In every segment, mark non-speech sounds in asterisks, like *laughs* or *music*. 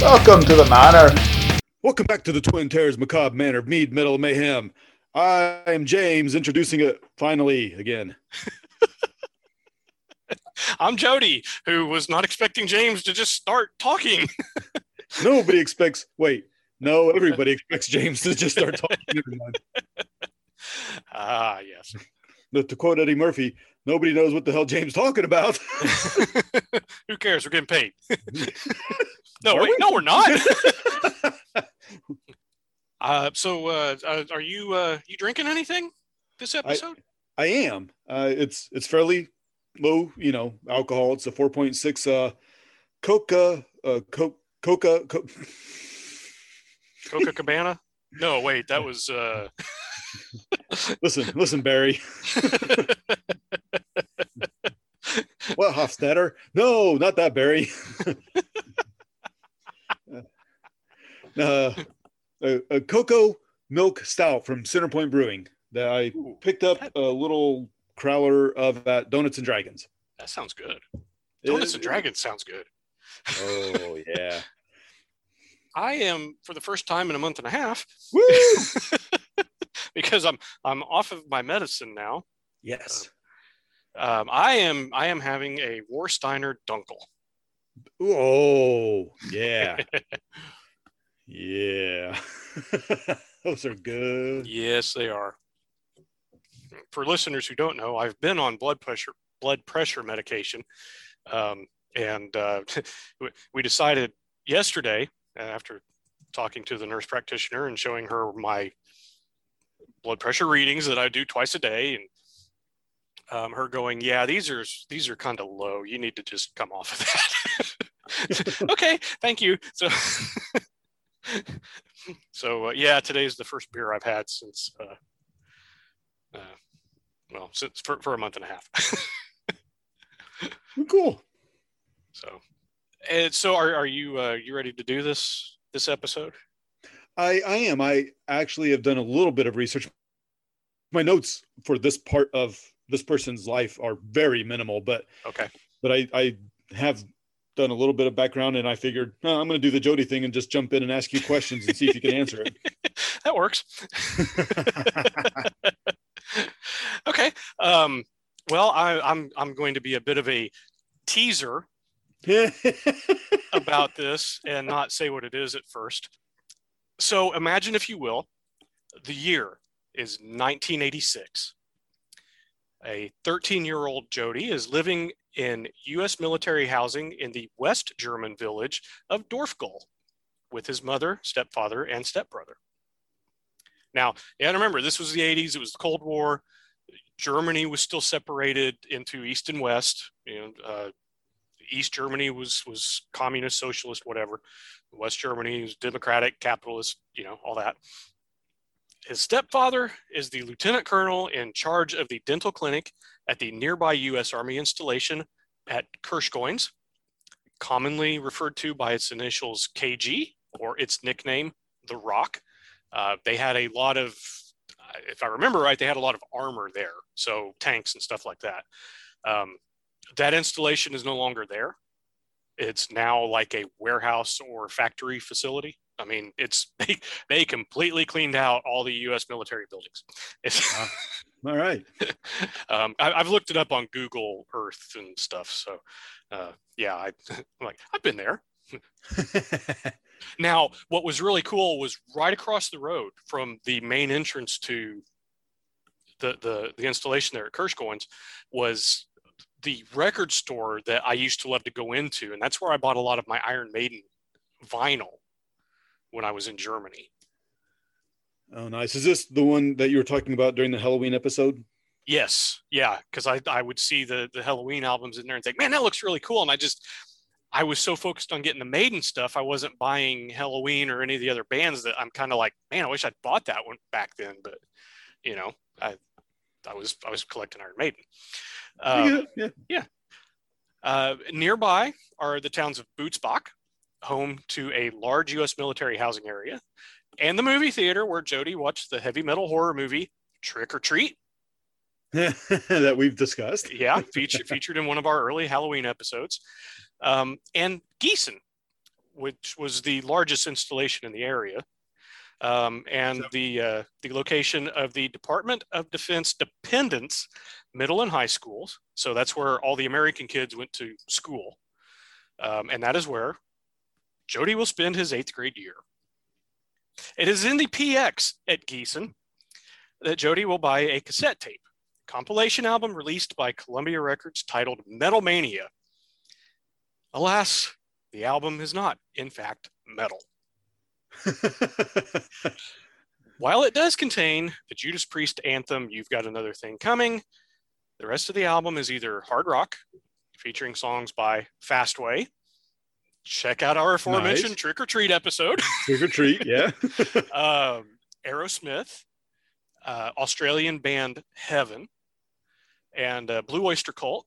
Welcome to the manor. Welcome back to the Twin Terrors Macabre Manor of Mead Metal Mayhem. I am James, introducing it finally again. *laughs* I'm Jody, who was not expecting James to just start talking. *laughs* Nobody expects. Wait, no, everybody expects James to just start *laughs* talking. Never mind. Ah, yes. But to quote Eddie Murphy, nobody knows what the hell James talking about. *laughs* *laughs* Who cares? We're getting paid. *laughs* no, Are wait, we? no, we're not. uh, so, uh, uh, are you uh, you drinking anything this episode? I am. Uh, it's it's fairly low, you know, alcohol. It's a four point six. Uh, Coca, uh, co- Coca, co- Coca Cabana? No, wait, that was. *laughs* Listen, listen, Barry. *laughs* What Hofstadter? No, not that Barry. *laughs* uh, a, a cocoa milk stout from Centerpoint Brewing that I picked up a little crowler of at Donuts and Dragons. that sounds good. Donuts and It- Dragons sounds good. Oh yeah. I am for the first time in a month and a half Woo! *laughs* because I'm I'm off of my medicine now. Yes. Um, I am I am having a Warsteiner Dunkel. Oh yeah. yeah. *laughs* Those are good. Yes, they are. For listeners who don't know, I've been on blood pressure blood pressure medication, um, and uh, *laughs* we- we decided yesterday after talking to the nurse practitioner and showing her my blood pressure readings that I do twice a day, and um, her going, "Yeah, these are these are kind of low. You need to just come off of that." *laughs* *laughs* okay, thank you. So. *laughs* so uh, yeah, today's the first beer I've had since, uh, uh, well, since for, for a month and a half. Cool. so, and so are, are you uh, you ready to do this this episode? I, I am. I actually have done a little bit of research. My notes for this part of this person's life are very minimal, but Okay. but I, I have done a little bit of background and I figured "Oh, I'm going to do the Jody thing and just jump in and ask you questions and see if you can answer it. *laughs* that works. *laughs* *laughs* okay. Um, well, I, I'm I'm going to be a bit of a teaser about this and not say what it is at first. So imagine, if you will, the year is 1986. A 13 year old Jody is living in US military housing in the West German village of Dorf-Güll with his mother, stepfather, and stepbrother. Now, you got to remember, this was the 80s, it was the Cold War. Germany was still separated into East and West. You know, uh, East Germany was was communist, socialist, whatever. West Germany was democratic, capitalist, you know, all that. His stepfather is the lieutenant colonel in charge of the dental clinic at the nearby U.S. Army installation at Kirch-Göns, commonly referred to by its initials KG or its nickname, The Rock. Uh, they had a lot of, if I remember right, they had a lot of armor there, so tanks and stuff like that. Um, that installation is no longer there. It's now like a warehouse or factory facility. I mean, it's *laughs* they, they completely cleaned out all the U.S. military buildings. Wow. *laughs* All right. um, I, I've looked it up on Google Earth and stuff. So, uh, yeah, I, I'm *laughs* like I've been there. Now, what was really cool was right across the road from the main entrance to the the, the installation there at Kirch-Göns was the record store that I used to love to go into, and that's where I bought a lot of my Iron Maiden vinyl when I was in Germany. oh, nice. Is this the one that you were talking about during the Halloween episode? Yes, yeah, because I I would see the the Halloween albums in there and think, man, that looks really cool, and I just I was so focused on getting the Maiden stuff, I wasn't buying Halloween or any of the other bands that I'm kind of like, man, I wish I'd bought that one back then, but you know, I I was I was collecting Iron Maiden. Um, yeah, yeah. uh, nearby are the towns of Butzbach, home to a large U.S. military housing area, and the movie theater where Jody watched the heavy metal horror movie Trick or Treat. *laughs* that we've discussed. *laughs* Yeah, featured featured in one of our early Halloween episodes. Um, and Gießen, which was the largest installation in the area, um, and So- the uh, the location of the Department of Defense Dependents Middle and High Schools. So that's where all the American kids went to school, um, and that is where Jody will spend his eighth grade year. It is in the PX at Gießen that Jody will buy a cassette tape compilation album released by Columbia Records titled Metal Mania. Alas, the album is not, in fact, metal. *laughs* While it does contain the Judas Priest anthem, You've Got Another Thing Coming, the rest of the album is either hard rock, featuring songs by Fastway. Check out our aforementioned Nice. Trick or Treat episode. *laughs* Trick or treat, yeah. *laughs* um, Aerosmith, uh, Australian band Heaven, and uh, Blue Oyster Cult,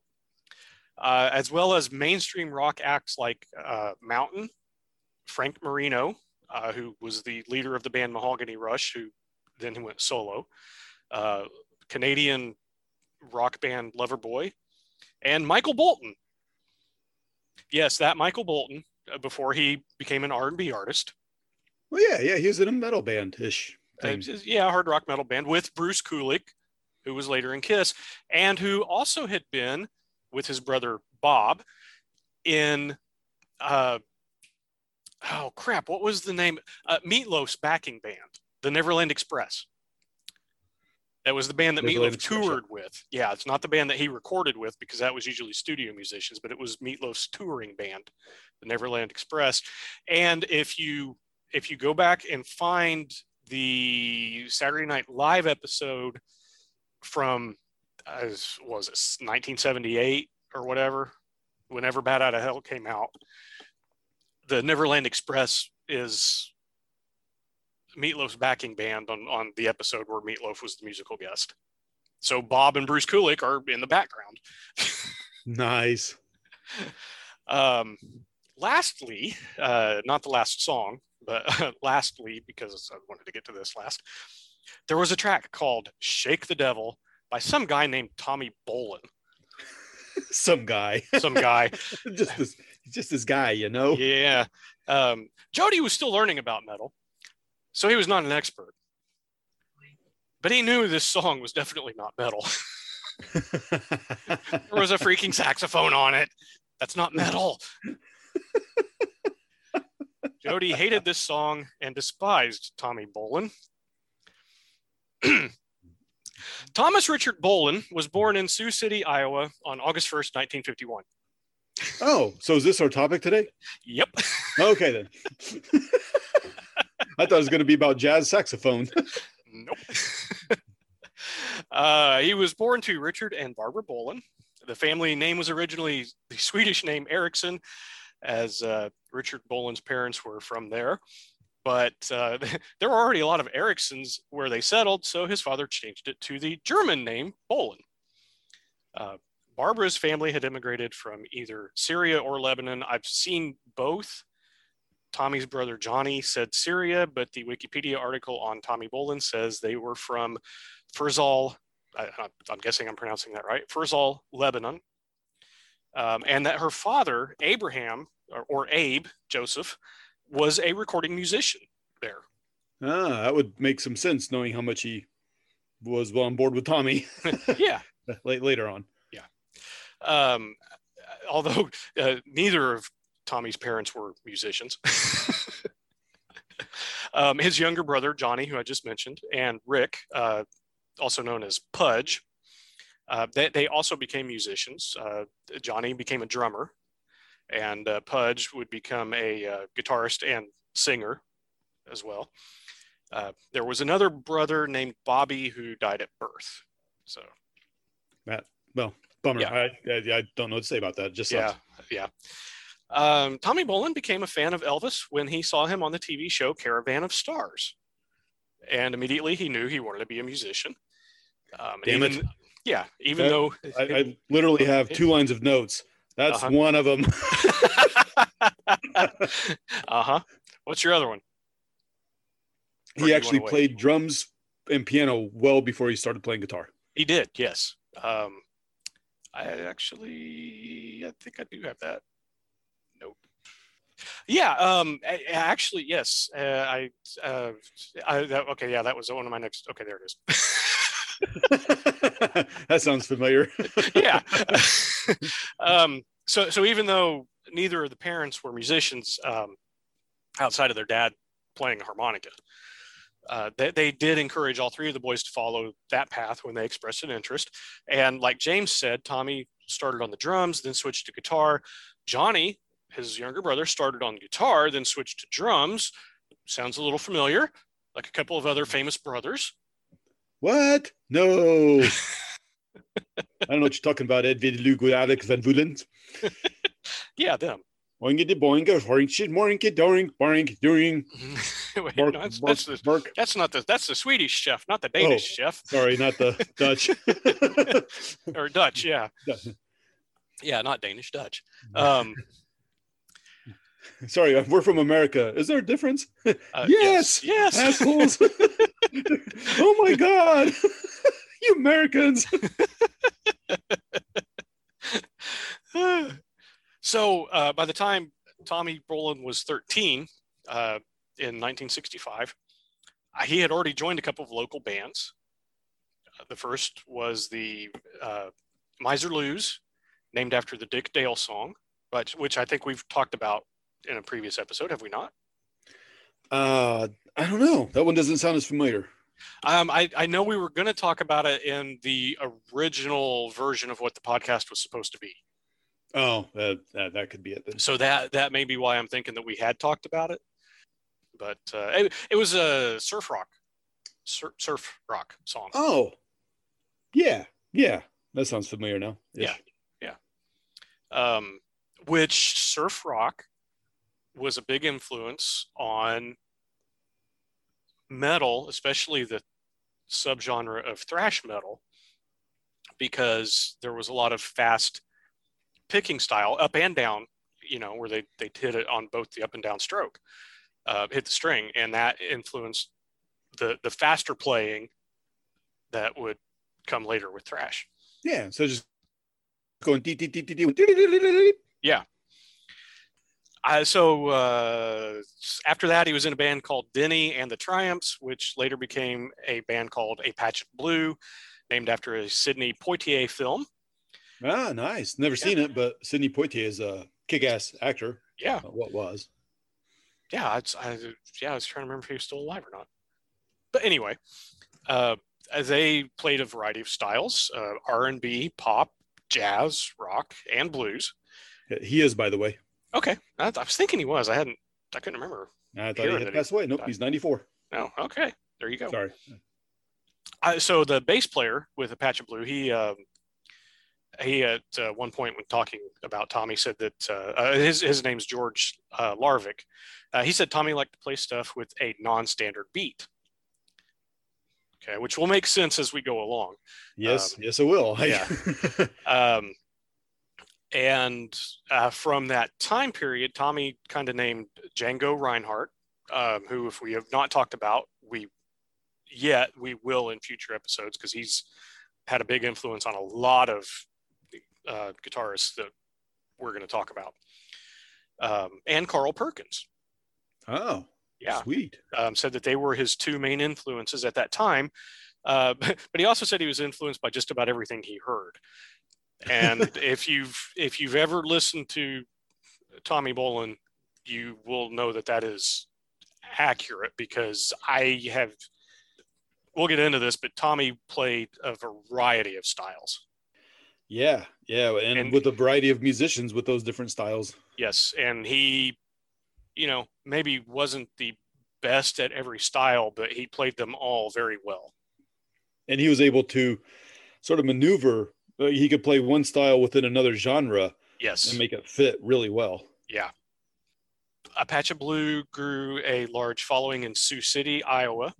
uh, as well as mainstream rock acts like uh, Mountain, Frank Marino, uh, who was the leader of the band Mahogany Rush, who then went solo, uh, Canadian rock band Loverboy, and Michael Bolton. Yes, that Michael Bolton, uh, before he became an R&B artist. well, yeah, yeah. He was in a metal band ish. Uh, yeah, hard rock metal band with Bruce Kulick, who was later in Kiss, and who also had been with his brother Bob in, uh, oh crap, what was the name? Uh, Meatloaf's backing band, the Neverland Express. That was the band that Meatloaf toured with. Yeah, it's not the band that he recorded with because that was usually studio musicians, but it was Meatloaf's touring band, the Neverland Express. And if you if you go back and find the Saturday Night Live episode from uh, as was it 1978 or whatever, whenever Bat Out of Hell came out, the Neverland Express is Meatloaf's backing band on on the episode where Meatloaf was the musical guest. So Bob and Bruce Kulick are in the background. *laughs* Nice. Um, lastly, uh, not the last song, but *laughs* lastly, because I wanted to get to this last, there was a track called Shake the Devil by some guy named Tommy Bolin. *laughs* Some guy. Some guy. just this just this guy, you know? yeah. Um, Jody was still learning about metal, so he was not an expert. But he knew this song was definitely not metal. *laughs* there was a freaking saxophone on it. That's not metal. Jody hated this song and despised Tommy Bolin. *clears throat* Thomas Richard Bolin was born in Sioux City, Iowa on August 1st, 1951. oh, so is this our topic today? Yep. Okay then. *laughs* I thought it was going to be about jazz saxophone. *laughs* Nope. uh, he was born to Richard and Barbara Bolin. The family name was originally the Swedish name Eriksson, as uh, Richard Bolin's parents were from there. But uh, *laughs* there were already a lot of Ericssons where they settled, so his father changed it to the German name Bolin. Uh, Barbara's family had immigrated from either Syria or Lebanon. I've seen both. Tommy's brother Johnny said Syria, but the Wikipedia article on Tommy Bolin says they were from Furzal. I, I'm guessing I'm pronouncing that right. Furzal, Lebanon, um, and that her father Abraham or, or Abe Joseph was a recording musician there. Ah, that would make some sense knowing how much he was on board with Tommy *laughs* *laughs* yeah. late, later on. Yeah. Um, although uh, neither of Tommy's parents were musicians. *laughs* um, his younger brother, Johnny, who I just mentioned, and Rick, uh, also known as Pudge, uh, they, they also became musicians. Uh, Johnny became a drummer, and uh, Pudge would become a uh, guitarist and singer as well. Uh, there was another brother named Bobby who died at birth. So Matt, Well, bummer. Yeah. I, I, I don't know what to say about that. It Just yeah, yeah. Um, Tommy Bolin became a fan of Elvis when he saw him on the TV show Caravan of Stars, and immediately he knew he wanted to be a musician. Um, Damn even, it. Yeah, even That- though I, I literally have two lines of notes. That's Uh-huh. one of them. uh huh. What's your other one? Or he actually played drums and piano well before he started playing guitar. He did, yes. Um, I actually, I think I do have that. Yeah, um, actually, yes. Uh, I, uh, I that, okay, yeah, that was one of my next. Okay, there it is. *laughs* that sounds familiar. *laughs* yeah. *laughs* um, so, so even though neither of the parents were musicians, um, outside of their dad playing a harmonica, uh, they, they did encourage all three of the boys to follow that path when they expressed an interest. And like James said, Tommy started on the drums, then switched to guitar. Johnny, his younger brother, started on guitar, then switched to drums. Sounds a little familiar, like a couple of other famous brothers. What? No. I don't know what you're talking about, Edwin Lugo Alex Van Wulent. *laughs* Yeah, them. Oinga de boinga, horinga, moringa, doring, boring, during. *laughs* Wait, no, that's, that's, the, Bork. that's not the that's the Swedish chef, not the Danish chef Sorry, not the *laughs* Dutch. or Dutch. Yeah, yeah, not Danish, Dutch. Um, Sorry, we're from America. Is there a difference? uh, *laughs* Yes! yes, Assholes. *laughs* oh my God. *laughs* you Americans. so uh, by the time Tommy Bolin was 13 uh, in 1965, uh, he had already joined a couple of local bands. Uh, the first was the uh, Miserlous, named after the Dick Dale song, but which I think we've talked about in a previous episode, have we not? Uh, I don't know. That one doesn't sound as familiar. Um, I, I know we were going to talk about it in the original version of what the podcast was supposed to be. Oh, that, that, that could be it then. so that that may be why I'm thinking that we had talked about it. But uh, it, it was a surf rock, surf, surf rock song. Oh, yeah. Yeah. That sounds familiar now. Yeah, yeah. Um, which surf rock was a big influence on metal, especially the subgenre of thrash metal, because there was a lot of fast picking style, up and down, you know, where they they hit it on both the up and down stroke, uh, hit the string, and that influenced the the faster playing that would come later with thrash. Yeah. So just going dee, dee, dee, dee, dee, dee, dee. Uh, so uh, after that, he was in a band called Denny and the Triumphs, which later became a band called A Patch of Blue, named after a Sidney Poitier film. Ah, nice. Never seen it, but Sidney Poitier is a kick-ass actor. Yeah, Uh, What was? yeah, I, I, yeah. I was trying to remember if he was still alive or not. But anyway, uh, they played a variety of styles: uh, R and B, pop, jazz, rock, and blues. He is, by the way. Okay, I, I was thinking he was. I hadn't. I couldn't remember. I thought he had he passed away. Nope, died. he's 94. No. Okay, there you go. Sorry. I, so the bass player with A Patch of Blue, he um, he at uh, one point when talking about Tommy said that uh, uh, his his name's George uh, Larvik. Uh, he said Tommy liked to play stuff with a non-standard beat. Okay, which will make sense as we go along. Yes, Um, yes, it will. *laughs* yeah. *laughs* Um, and uh, from that time period, Tommy kind of named Django Reinhardt, um, who, if we have not talked about, we yet we will in future episodes because he's had a big influence on a lot of uh, guitarists that we're going to talk about. Um, and Carl Perkins, oh, yeah, sweet. um, said that they were his two main influences at that time. Uh, *laughs* but he also said he was influenced by just about everything he heard. And *laughs* if you've if you've ever listened to Tommy Bolin, you will know that that is accurate because I have. We'll get into this, but Tommy played a variety of styles. Yeah, yeah, and, And- with a variety of musicians with those different styles. Yes, and he, you know, maybe wasn't the best at every style, but he played them all very well. And he was able to sort of maneuver. Uh, He could play one style within another genre Yes. and make it fit really well. Yeah. A Patch of Blue grew a large following in Sioux City, Iowa.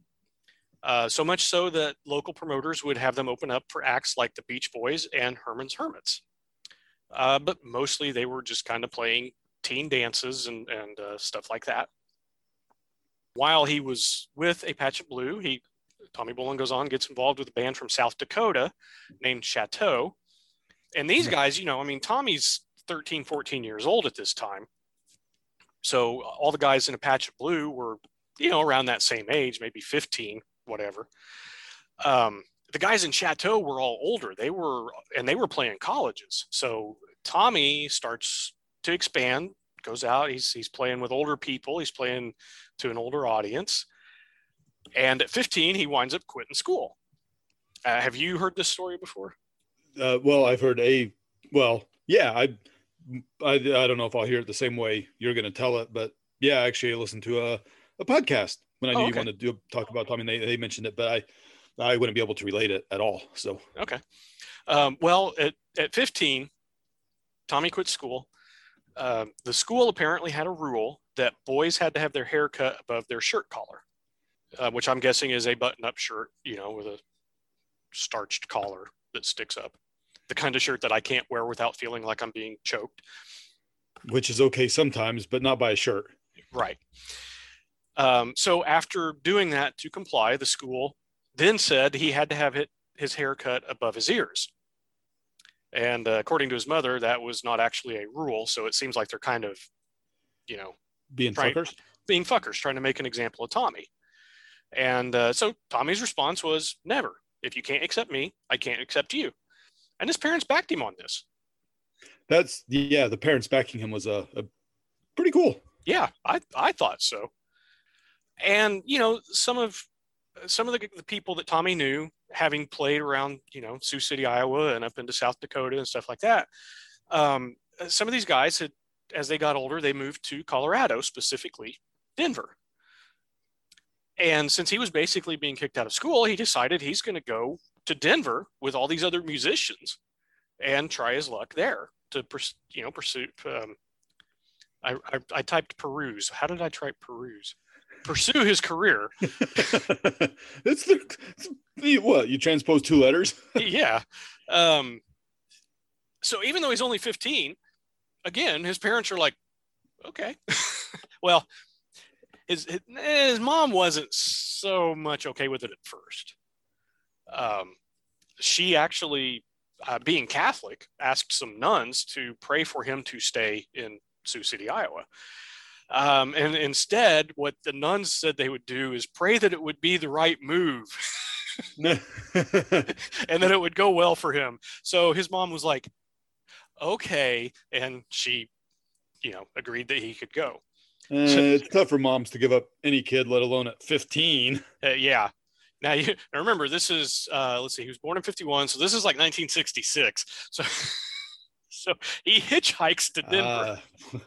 Uh, so much so that local promoters would have them open up for acts like the Beach Boys and Herman's Hermits. Uh, but mostly they were just kind of playing teen dances and, and uh, stuff like that. While he was with A Patch of Blue, he Tommy Bolin goes on, gets involved with a band from South Dakota named Chateau. And these guys, you know, I mean, Tommy's 13, 14 years old at this time. So all the guys in A Patch of Blue were, you know, around that same age, maybe 15, whatever. Um, the guys in Chateau were all older. They were, and they were playing colleges. So Tommy starts to expand, goes out. He's he's playing with older people. He's playing to an older audience. And at 15, he winds up quitting school. Uh, have you heard this story before? Uh, well, I've heard a. Well, yeah, I, I, I don't know if I'll hear it the same way you're going to tell it, but yeah, actually, I listened to a, a podcast when I knew oh, okay. you wanted to do, talk about Tommy. They they mentioned it, but I I wouldn't be able to relate it at all. So okay, um, well, at at 15, Tommy quit school. Uh, the school apparently had a rule that boys had to have their hair cut above their shirt collar, uh, which I'm guessing is a button-up shirt, you know, with a starched collar that sticks up. The kind of shirt that I can't wear without feeling like I'm being choked. Which is okay sometimes, but not by a shirt. Right. Um, so after doing that to comply, the school then said he had to have it, his hair cut above his ears. And uh, according to his mother, that was not actually a rule. So it seems like they're kind of, you know, being trying, fuckers, being fuckers, trying to make an example of Tommy. And uh, so Tommy's response was, "Never. If you can't accept me, I can't accept you." And his parents backed him on this. That's yeah. The parents backing him was a, a pretty cool. Yeah, I I thought so. And you know, some of some of the, the people that Tommy knew, having played around, you know, Sioux City, Iowa, and up into South Dakota and stuff like that, um, some of these guys had, as they got older, they moved to Colorado, specifically Denver. And since he was basically being kicked out of school, he decided he's going to go to Denver with all these other musicians and try his luck there to, you know, pursue. Um, I, I, I typed peruse. How did I type peruse? pursue his career. *laughs* it's the it's, what you transpose two letters. *laughs* yeah. Um, so even though he's only 15, again, his parents are like, okay. *laughs* well, his, his, his mom wasn't so much okay with it at first. Um, she actually, uh, being Catholic, asked some nuns to pray for him to stay in Sioux City, Iowa. Um, and instead, what the nuns said they would do is pray that it would be the right move. *laughs* *laughs* and that it would go well for him. So his mom was like, okay. And she, you know, agreed that he could go. Uh, it's tough for moms to give up any kid, let alone at 15. Uh, yeah. Now, you, *laughs* now remember, this is, uh, let's see, he was born in 51. So this is like 1966. So, *laughs* so he hitchhikes to Denver. *laughs*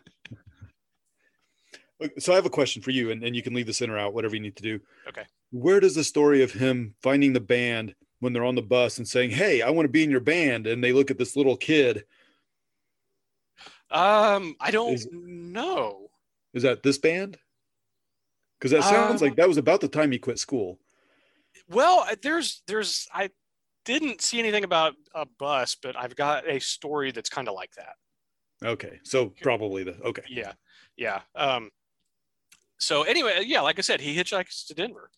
Uh, so I have a question for you, and, and you can leave the center out, whatever you need to do. Okay. Where does the story of him finding the band when they're on the bus and saying, Hey, I want to be in your band, and they look at this little kid? Um, I don't is, know. Is that this band? Because that sounds um, like that was about the time he quit school. Well, there's there's I didn't see anything about a bus, but I've got a story that's kind of like that. Okay, so probably the okay. Yeah, yeah. Um, so anyway, yeah, like I said, he hitchhikes to Denver,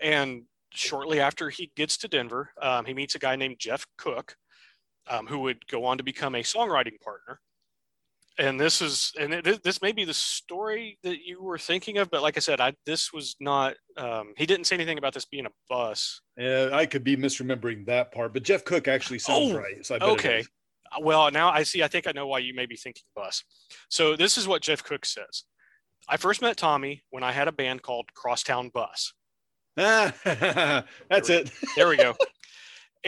and shortly after he gets to Denver, um, he meets a guy named Jeff Cook, um, who would go on to become a songwriting partner. And this is, and it, this may be the story that you were thinking of, but like I said, I this was not. Um, he didn't say anything about this being a bus. Yeah, I could be misremembering that part, but Jeff Cook actually sounds oh, right. So okay. Well, now I see. I think I know why you may be thinking bus. So this is what Jeff Cook says. I first met Tommy when I had a band called Crosstown Bus. *laughs* that's there it. there we go. *laughs*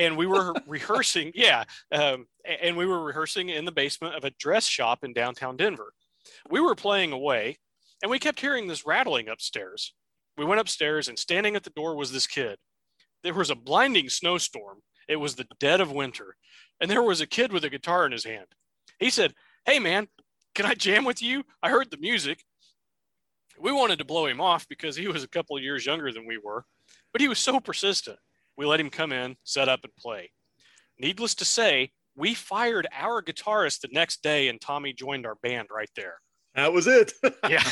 And we were rehearsing, *laughs* yeah, um, and we were rehearsing in the basement of a dress shop in downtown Denver. We were playing away, and we kept hearing this rattling upstairs. We went upstairs, and standing at the door was this kid. There was a blinding snowstorm. It was the dead of winter, and there was a kid with a guitar in his hand. He said, Hey, man, can I jam with you? I heard the music we wanted to blow him off because he was a couple of years younger than we were, but he was so persistent. We let him come in, set up, and play. Needless to say, we fired our guitarist the next day, and Tommy joined our band right there. That was it. *laughs* yeah.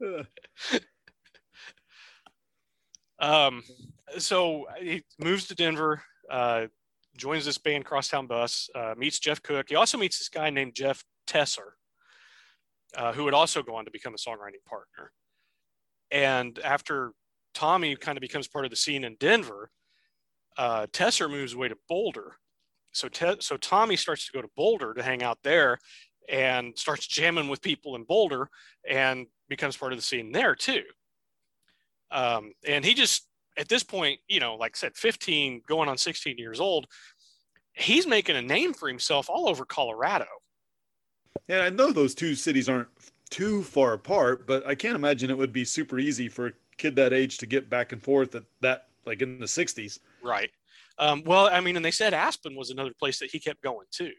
*laughs* um, so he moves to Denver, uh, joins this band, Crosstown Bus, uh, meets Jeff Cook. He also meets this guy named Jeff Tesser uh, who would also go on to become a songwriting partner. And after Tommy kind of becomes part of the scene in Denver, uh, Tesser moves away to Boulder. So, Te- so Tommy starts to go to Boulder to hang out there and starts jamming with people in Boulder and becomes part of the scene there too. Um, and he just, at this point, you know, like I said, 15, going on 16 years old, he's making a name for himself all over Colorado. Yeah, I know those two cities aren't too far apart, but I can't imagine it would be super easy for kid that age to get back and forth at that, like in the 60s. Right. Um, well, I mean, and they said Aspen was another place that he kept going to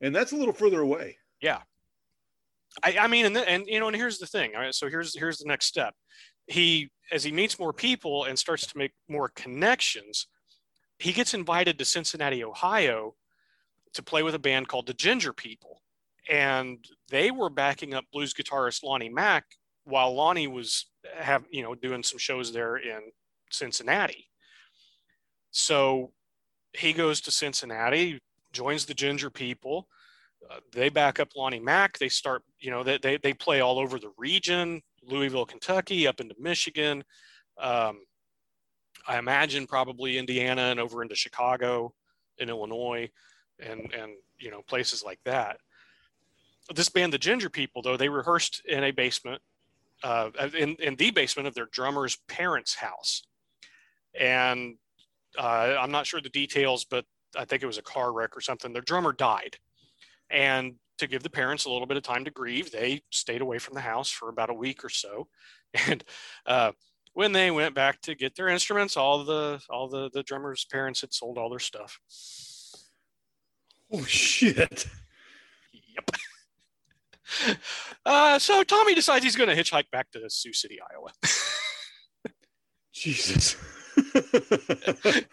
And that's a little further away. Yeah. I, I mean, and, the, and you know, and here's the thing. All right, so here's here's the next step. He, as he meets more people and starts to make more connections, he gets invited to Cincinnati, Ohio, to play with a band called the Ginger People, and they were backing up blues guitarist Lonnie Mack while Lonnie was have you know doing some shows there in Cincinnati. So he goes to Cincinnati, joins the Ginger People. Uh, they back up Lonnie Mack. They start, you know, they, they, they play all over the region, Louisville, Kentucky, up into Michigan. Um, I imagine probably Indiana and over into Chicago in Illinois and, and, you know, places like that. This band, the Ginger People, though, they rehearsed in a basement, uh, in, in the basement of their drummer's parents' house. And uh, I'm not sure the details, but I think it was a car wreck or something. Their drummer died. And to give the parents a little bit of time to grieve, they stayed away from the house for about a week or so. *laughs* And uh, when they went back to get their instruments, all the all the the drummers' parents had sold all their stuff. Oh shit! Yep. *laughs* *laughs* Uh, so Tommy decides he's going to hitchhike back to Sioux City, Iowa. Jesus. *laughs*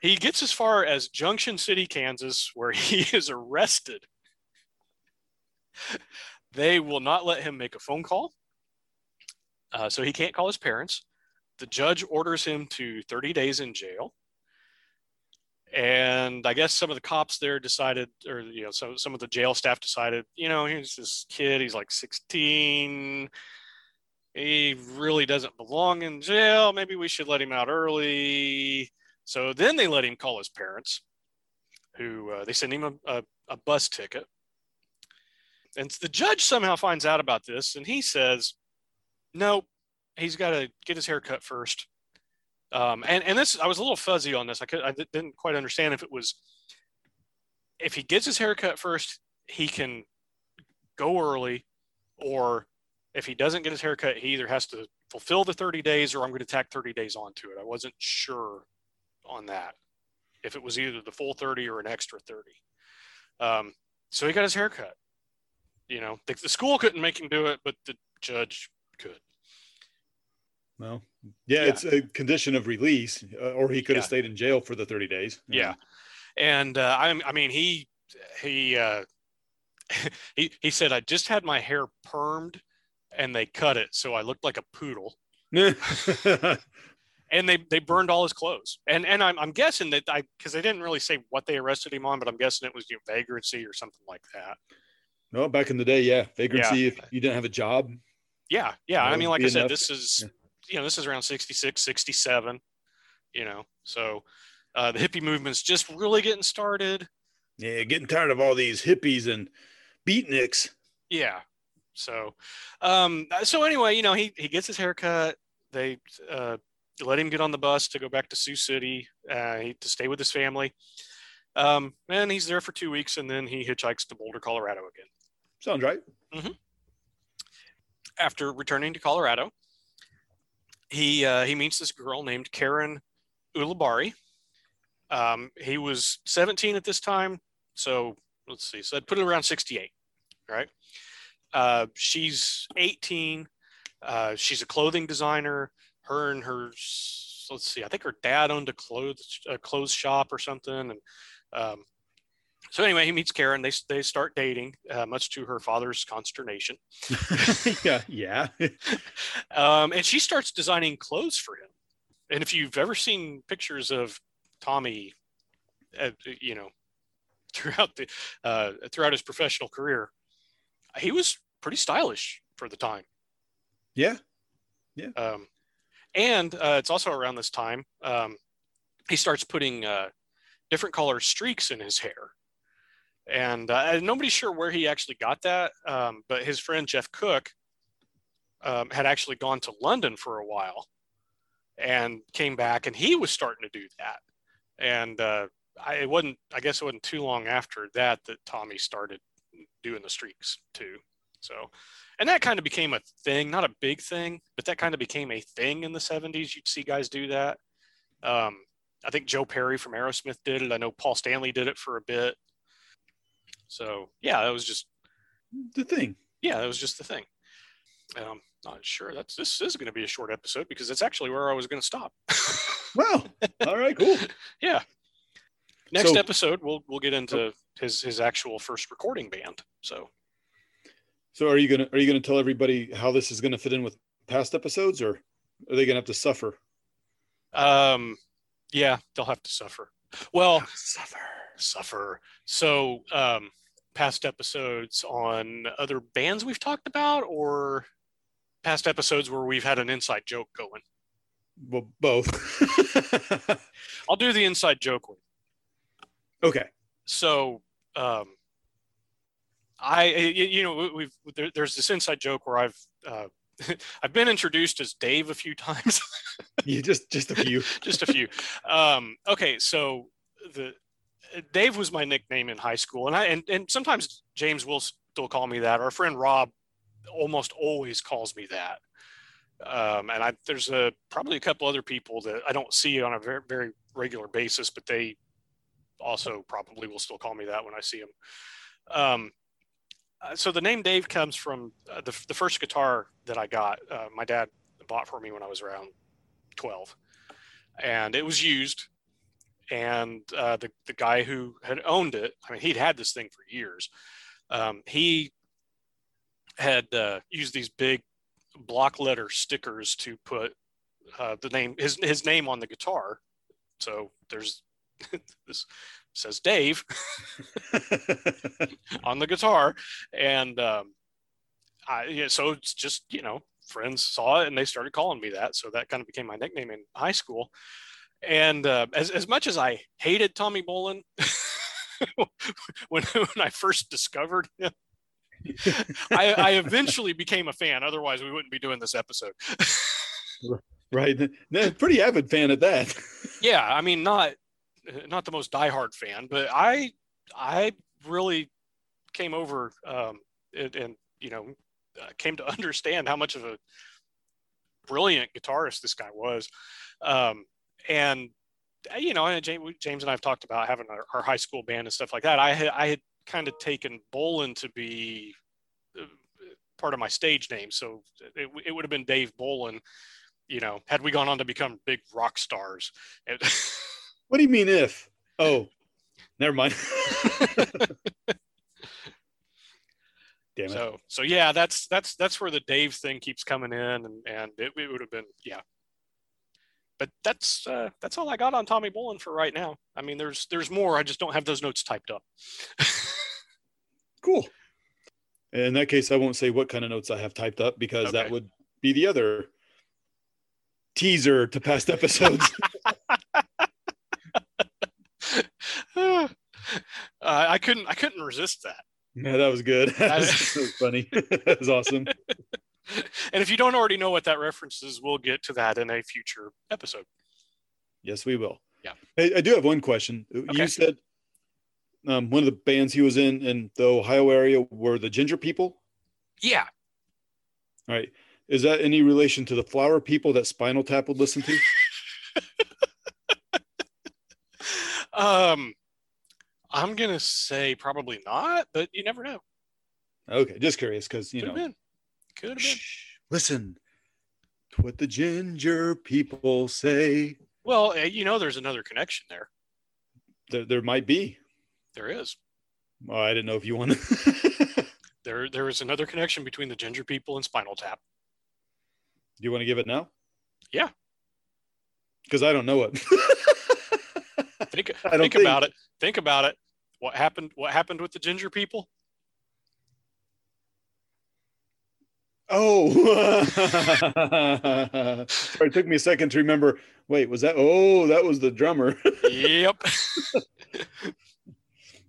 he gets as far as Junction City, Kansas, where he *laughs* is arrested. They will not let him make a phone call. Uh, so he can't call his parents. The judge orders him to 30 days in jail. And I guess some of the cops there decided, or, you know, some, some of the jail staff decided, you know, he's this kid, he's like 16 he really doesn't belong in jail. Maybe we should let him out early. So then they let him call his parents, who uh, they send him a, a, a bus ticket. And the judge somehow finds out about this and he says, nope, he's got to get his hair cut first. Um, and, and this, I was a little fuzzy on this. I, could, I didn't quite understand if it was, if he gets his hair cut first, he can go early or if he doesn't get his haircut, he either has to fulfill the 30 days or I'm going to tack 30 days onto it. I wasn't sure on that. If it was either the full 30 or an extra 30. Um, so he got his haircut. You know, the, the, school couldn't make him do it, but the judge could. Well, yeah, yeah. it's a condition of release, uh, or he could have yeah. stayed in jail for the 30 days. Yeah. And uh, I, I mean, he, he, uh, *laughs* he, he said, I just had my hair permed and they cut it so I looked like a poodle. *laughs* and they they burned all his clothes. And and I'm, I'm guessing that I because they didn't really say what they arrested him on, but I'm guessing it was you know, vagrancy or something like that. No, back in the day, yeah, vagrancy yeah. if you didn't have a job. Yeah, yeah. I mean, like I said, enough. this is yeah. You know this is around 66, 67. You know, so uh, the hippie movement's just really getting started. Yeah, getting tired of all these hippies and beatniks. Yeah, so, um, so anyway, you know, he, he gets his haircut. They uh, let him get on the bus to go back to Sioux City uh, to stay with his family. Um, and he's there for two weeks and then he hitchhikes to Boulder, Colorado again. Sounds right. Mm-hmm. After returning to Colorado, he uh, he meets this girl named Karen Ulibarri. Um, he was 17 at this time, so let's see. So I'd put it around 68, right? Uh, she's 18. Uh, she's a clothing designer. Her and her, let's see, I think her dad owned a clothes a clothes shop or something. And um, so anyway, he meets Karen. They they start dating, uh, much to her father's consternation. *laughs* yeah, yeah. *laughs* um, and she starts designing clothes for him. And if you've ever seen pictures of Tommy, uh, you know, *laughs* throughout the uh, throughout his professional career, he was pretty stylish for the time. Yeah. Yeah. Um, and uh, it's also around this time um, he starts putting uh, different color streaks in his hair. And uh, nobody's sure where he actually got that, um, but his friend Jeff Cook um, had actually gone to London for a while and came back, and he was starting to do that. And uh, I, it wasn't, I guess it wasn't too long after that that Tommy started doing the streaks too. So, and that kind of became a thing, not a big thing, but that kind of became a thing in the 70s. You'd see guys do that. Um, I think Joe Perry from Aerosmith did it. I know Paul Stanley did it for a bit. So yeah, that was just the thing. Yeah, that was just the thing. I'm not sure. That's this is going to be a short episode because it's actually where I was going to stop. *laughs* wow. All right. Cool. yeah. Next so, episode, we'll we'll get into his his actual first recording band. So. So are you gonna are you gonna tell everybody how this is gonna fit in with past episodes, or are they gonna have to suffer? Um, yeah, they'll have to suffer. Well, suffer, suffer. So, um, past episodes on other bands we've talked about, or past episodes where we've had an inside joke going. Well, both. *laughs* I'll do the inside joke one. Okay. So, um, I, you know, we've there, there's this inside joke where I've uh, *laughs* I've been introduced as Dave a few times. *laughs* yeah, just just a few. just a few. Um, okay, so the Dave was my nickname in high school, and I and, and sometimes James will still call me that. Our friend Rob almost always calls me that. Um, and I there's a probably a couple other people that I don't see on a very very regular basis, but they also probably will still call me that when I see them. Um, uh, so the name Dave comes from uh, the, the first guitar that I got. Uh, my dad bought for me when I was around 12, and it was used. And uh, the the guy who had owned it, I mean, he'd had this thing for years. Um, he had uh, used these big block letter stickers to put uh, the name his his name on the guitar. So there's *laughs* this says Dave *laughs* on the guitar, and um, I yeah, so it's just you know friends saw it and they started calling me that, so that kind of became my nickname in high school. And uh, as as much as I hated Tommy Bolin *laughs* when when I first discovered him. I, I eventually became a fan. Otherwise, we wouldn't be doing this episode. *laughs* right, pretty avid fan at that. *laughs* yeah, I mean, not not the most diehard fan, but I I really came over um, and, and, you know uh, came to understand how much of a brilliant guitarist this guy was, um, and uh, you know, and James, and I have talked about having our, our, high school band and stuff like that. I had I had kind of taken Bolin to be uh, part of my stage name, so it, it would have been Dave Bolin. You know, had we gone on to become big rock stars. *laughs* What do you mean if? Oh, never mind. *laughs* Damn it. So so yeah, that's that's that's where the Dave thing keeps coming in, and and it, it would have been yeah. But that's uh, that's all I got on Tommy Bolin for right now. I mean, there's there's more. I just don't have those notes typed up. *laughs* cool. In that case, I won't say what kind of notes I have typed up because okay. that would be the other teaser to past episodes. *laughs* uh, I couldn't I couldn't resist that. Yeah, that was good. *laughs* that was funny. that was awesome. *laughs* And if you don't already know what that reference is, we'll get to that in a future episode. Yes, we will. Yeah. Hey, I do have one question. Okay. You said um, one of the bands he was in in the Ohio area were the Ginger People. Yeah. All right. Is that any relation to the Flower People that Spinal Tap would listen to? *laughs* Um, I'm gonna say probably not, but you never know. Okay, just curious because you Could know. Could have been. Listen to what the ginger people say. Well, eh, you know, there's another connection there. There, there might be. There is. Well, I didn't know if you wanted. *laughs* there, there is another connection between the ginger people and Spinal Tap. Do you want to give it now? Yeah. Because I don't know it. think *laughs* think, think about it. Think about it. What happened? What happened with the ginger people? Oh, Sorry, *laughs* it took me a second to remember. Wait, was that? Oh, that was the drummer. yep. *laughs*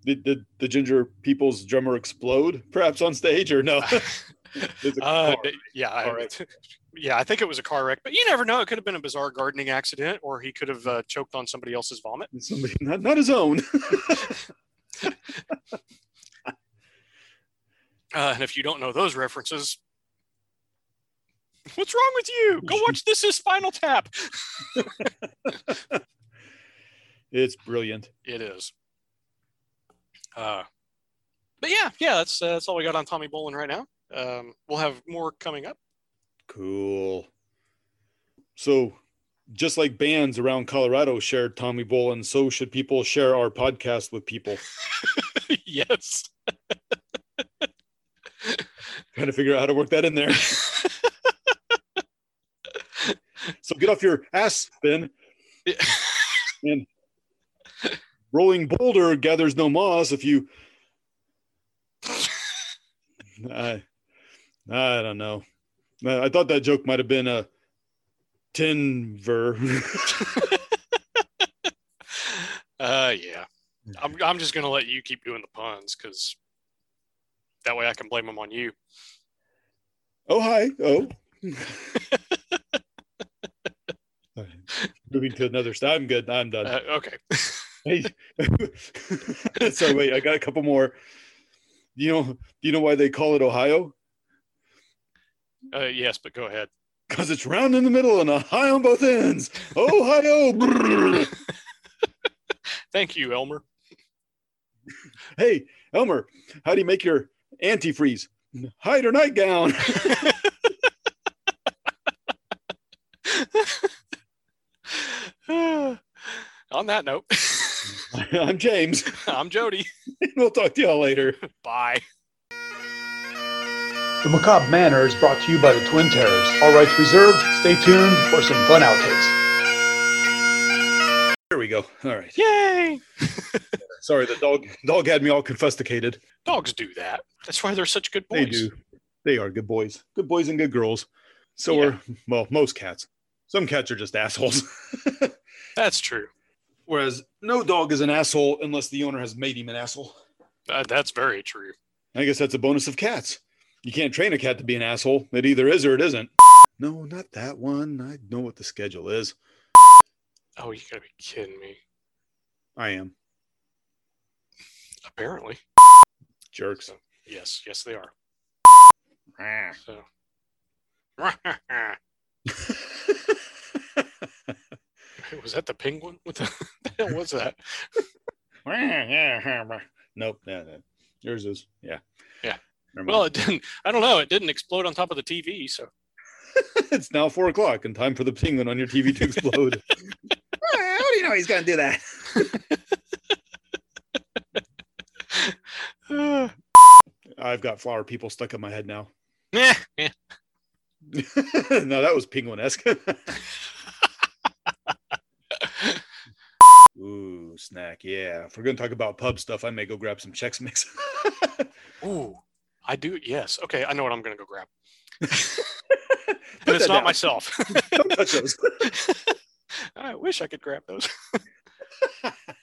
did, did the Ginger People's drummer explode, perhaps on stage, or no? *laughs* Uh, yeah, I, yeah, I think it was a car wreck, but you never know. It could have been a bizarre gardening accident, or he could have uh, choked on somebody else's vomit. Somebody, not, not his own. Uh, and if you don't know those references, what's wrong with you? Go *laughs* watch This Is Spinal Tap. *laughs* it's brilliant. It is. Uh, but yeah, yeah, that's uh, that's all we got on Tommy Bolin right now. Um, we'll have more coming up. Cool. So, just like bands around Colorado shared Tommy Bolin, so should people share our podcast with people. *laughs* yes. Trying to figure out how to work that in there. *laughs* so get off your ass, Ben. and rolling boulder gathers no moss. If you, *laughs* I, I don't know. I thought that joke might have been a Tinver. *laughs* Uh, yeah. I'm I'm just gonna let you keep doing the puns because that way I can blame them on you. oh hi. Oh. Moving to another style. I'm good. I'm done. Uh, okay. *laughs* Hey, *laughs* so wait, I got a couple more. You know, do you know why they call it Ohio? Uh, yes, but go ahead. Because it's round in the middle and a high on both ends. Ohio. *laughs* Thank you, Elmer. hey, Elmer, how do you make your antifreeze? Hide or nightgown. On that note, *laughs* *laughs* I'm James. *laughs* I'm Jody. we'll talk to y'all later. Bye. The Macabre Manor is brought to you by the Twin Terrors. All rights reserved. Stay tuned for some fun outtakes. There we go. All right. Yay! Sorry, the dog dog had me all confesticated. Dogs do that. That's why they're such good boys. They do. They are good boys. Good boys and good girls. So Yeah. are well, most cats. Some cats are just assholes. That's true. Whereas no dog is an asshole unless the owner has made him an asshole. Uh, that's very true. I guess that's a bonus of cats. You can't train a cat to be an asshole. It either is or it isn't. No, not that one. I know what the schedule is. Oh, you gotta be kidding me. I am. Apparently. Jerks. So, yes, yes, they are. So. *laughs* *laughs* *laughs* was that the penguin? What the, *laughs* the hell was that? *laughs* nope. Yeah, yeah. Yours is. Yeah. Yeah. Well, it didn't. I don't know. It didn't explode on top of the TV. So it's now four o'clock and time for the penguin on your TV to explode. How do you know he's going to do that? *sighs* I've got flower people stuck in my head now. eh. no, that was penguin esque. Ooh, snack. Yeah. If we're going to talk about pub stuff, I may go grab some Chex Mix. *laughs* Ooh, I do. Yes. Okay, I know what I'm gonna go grab. *laughs* And it's not down. myself. *laughs* Don't touch those. I wish I could grab those.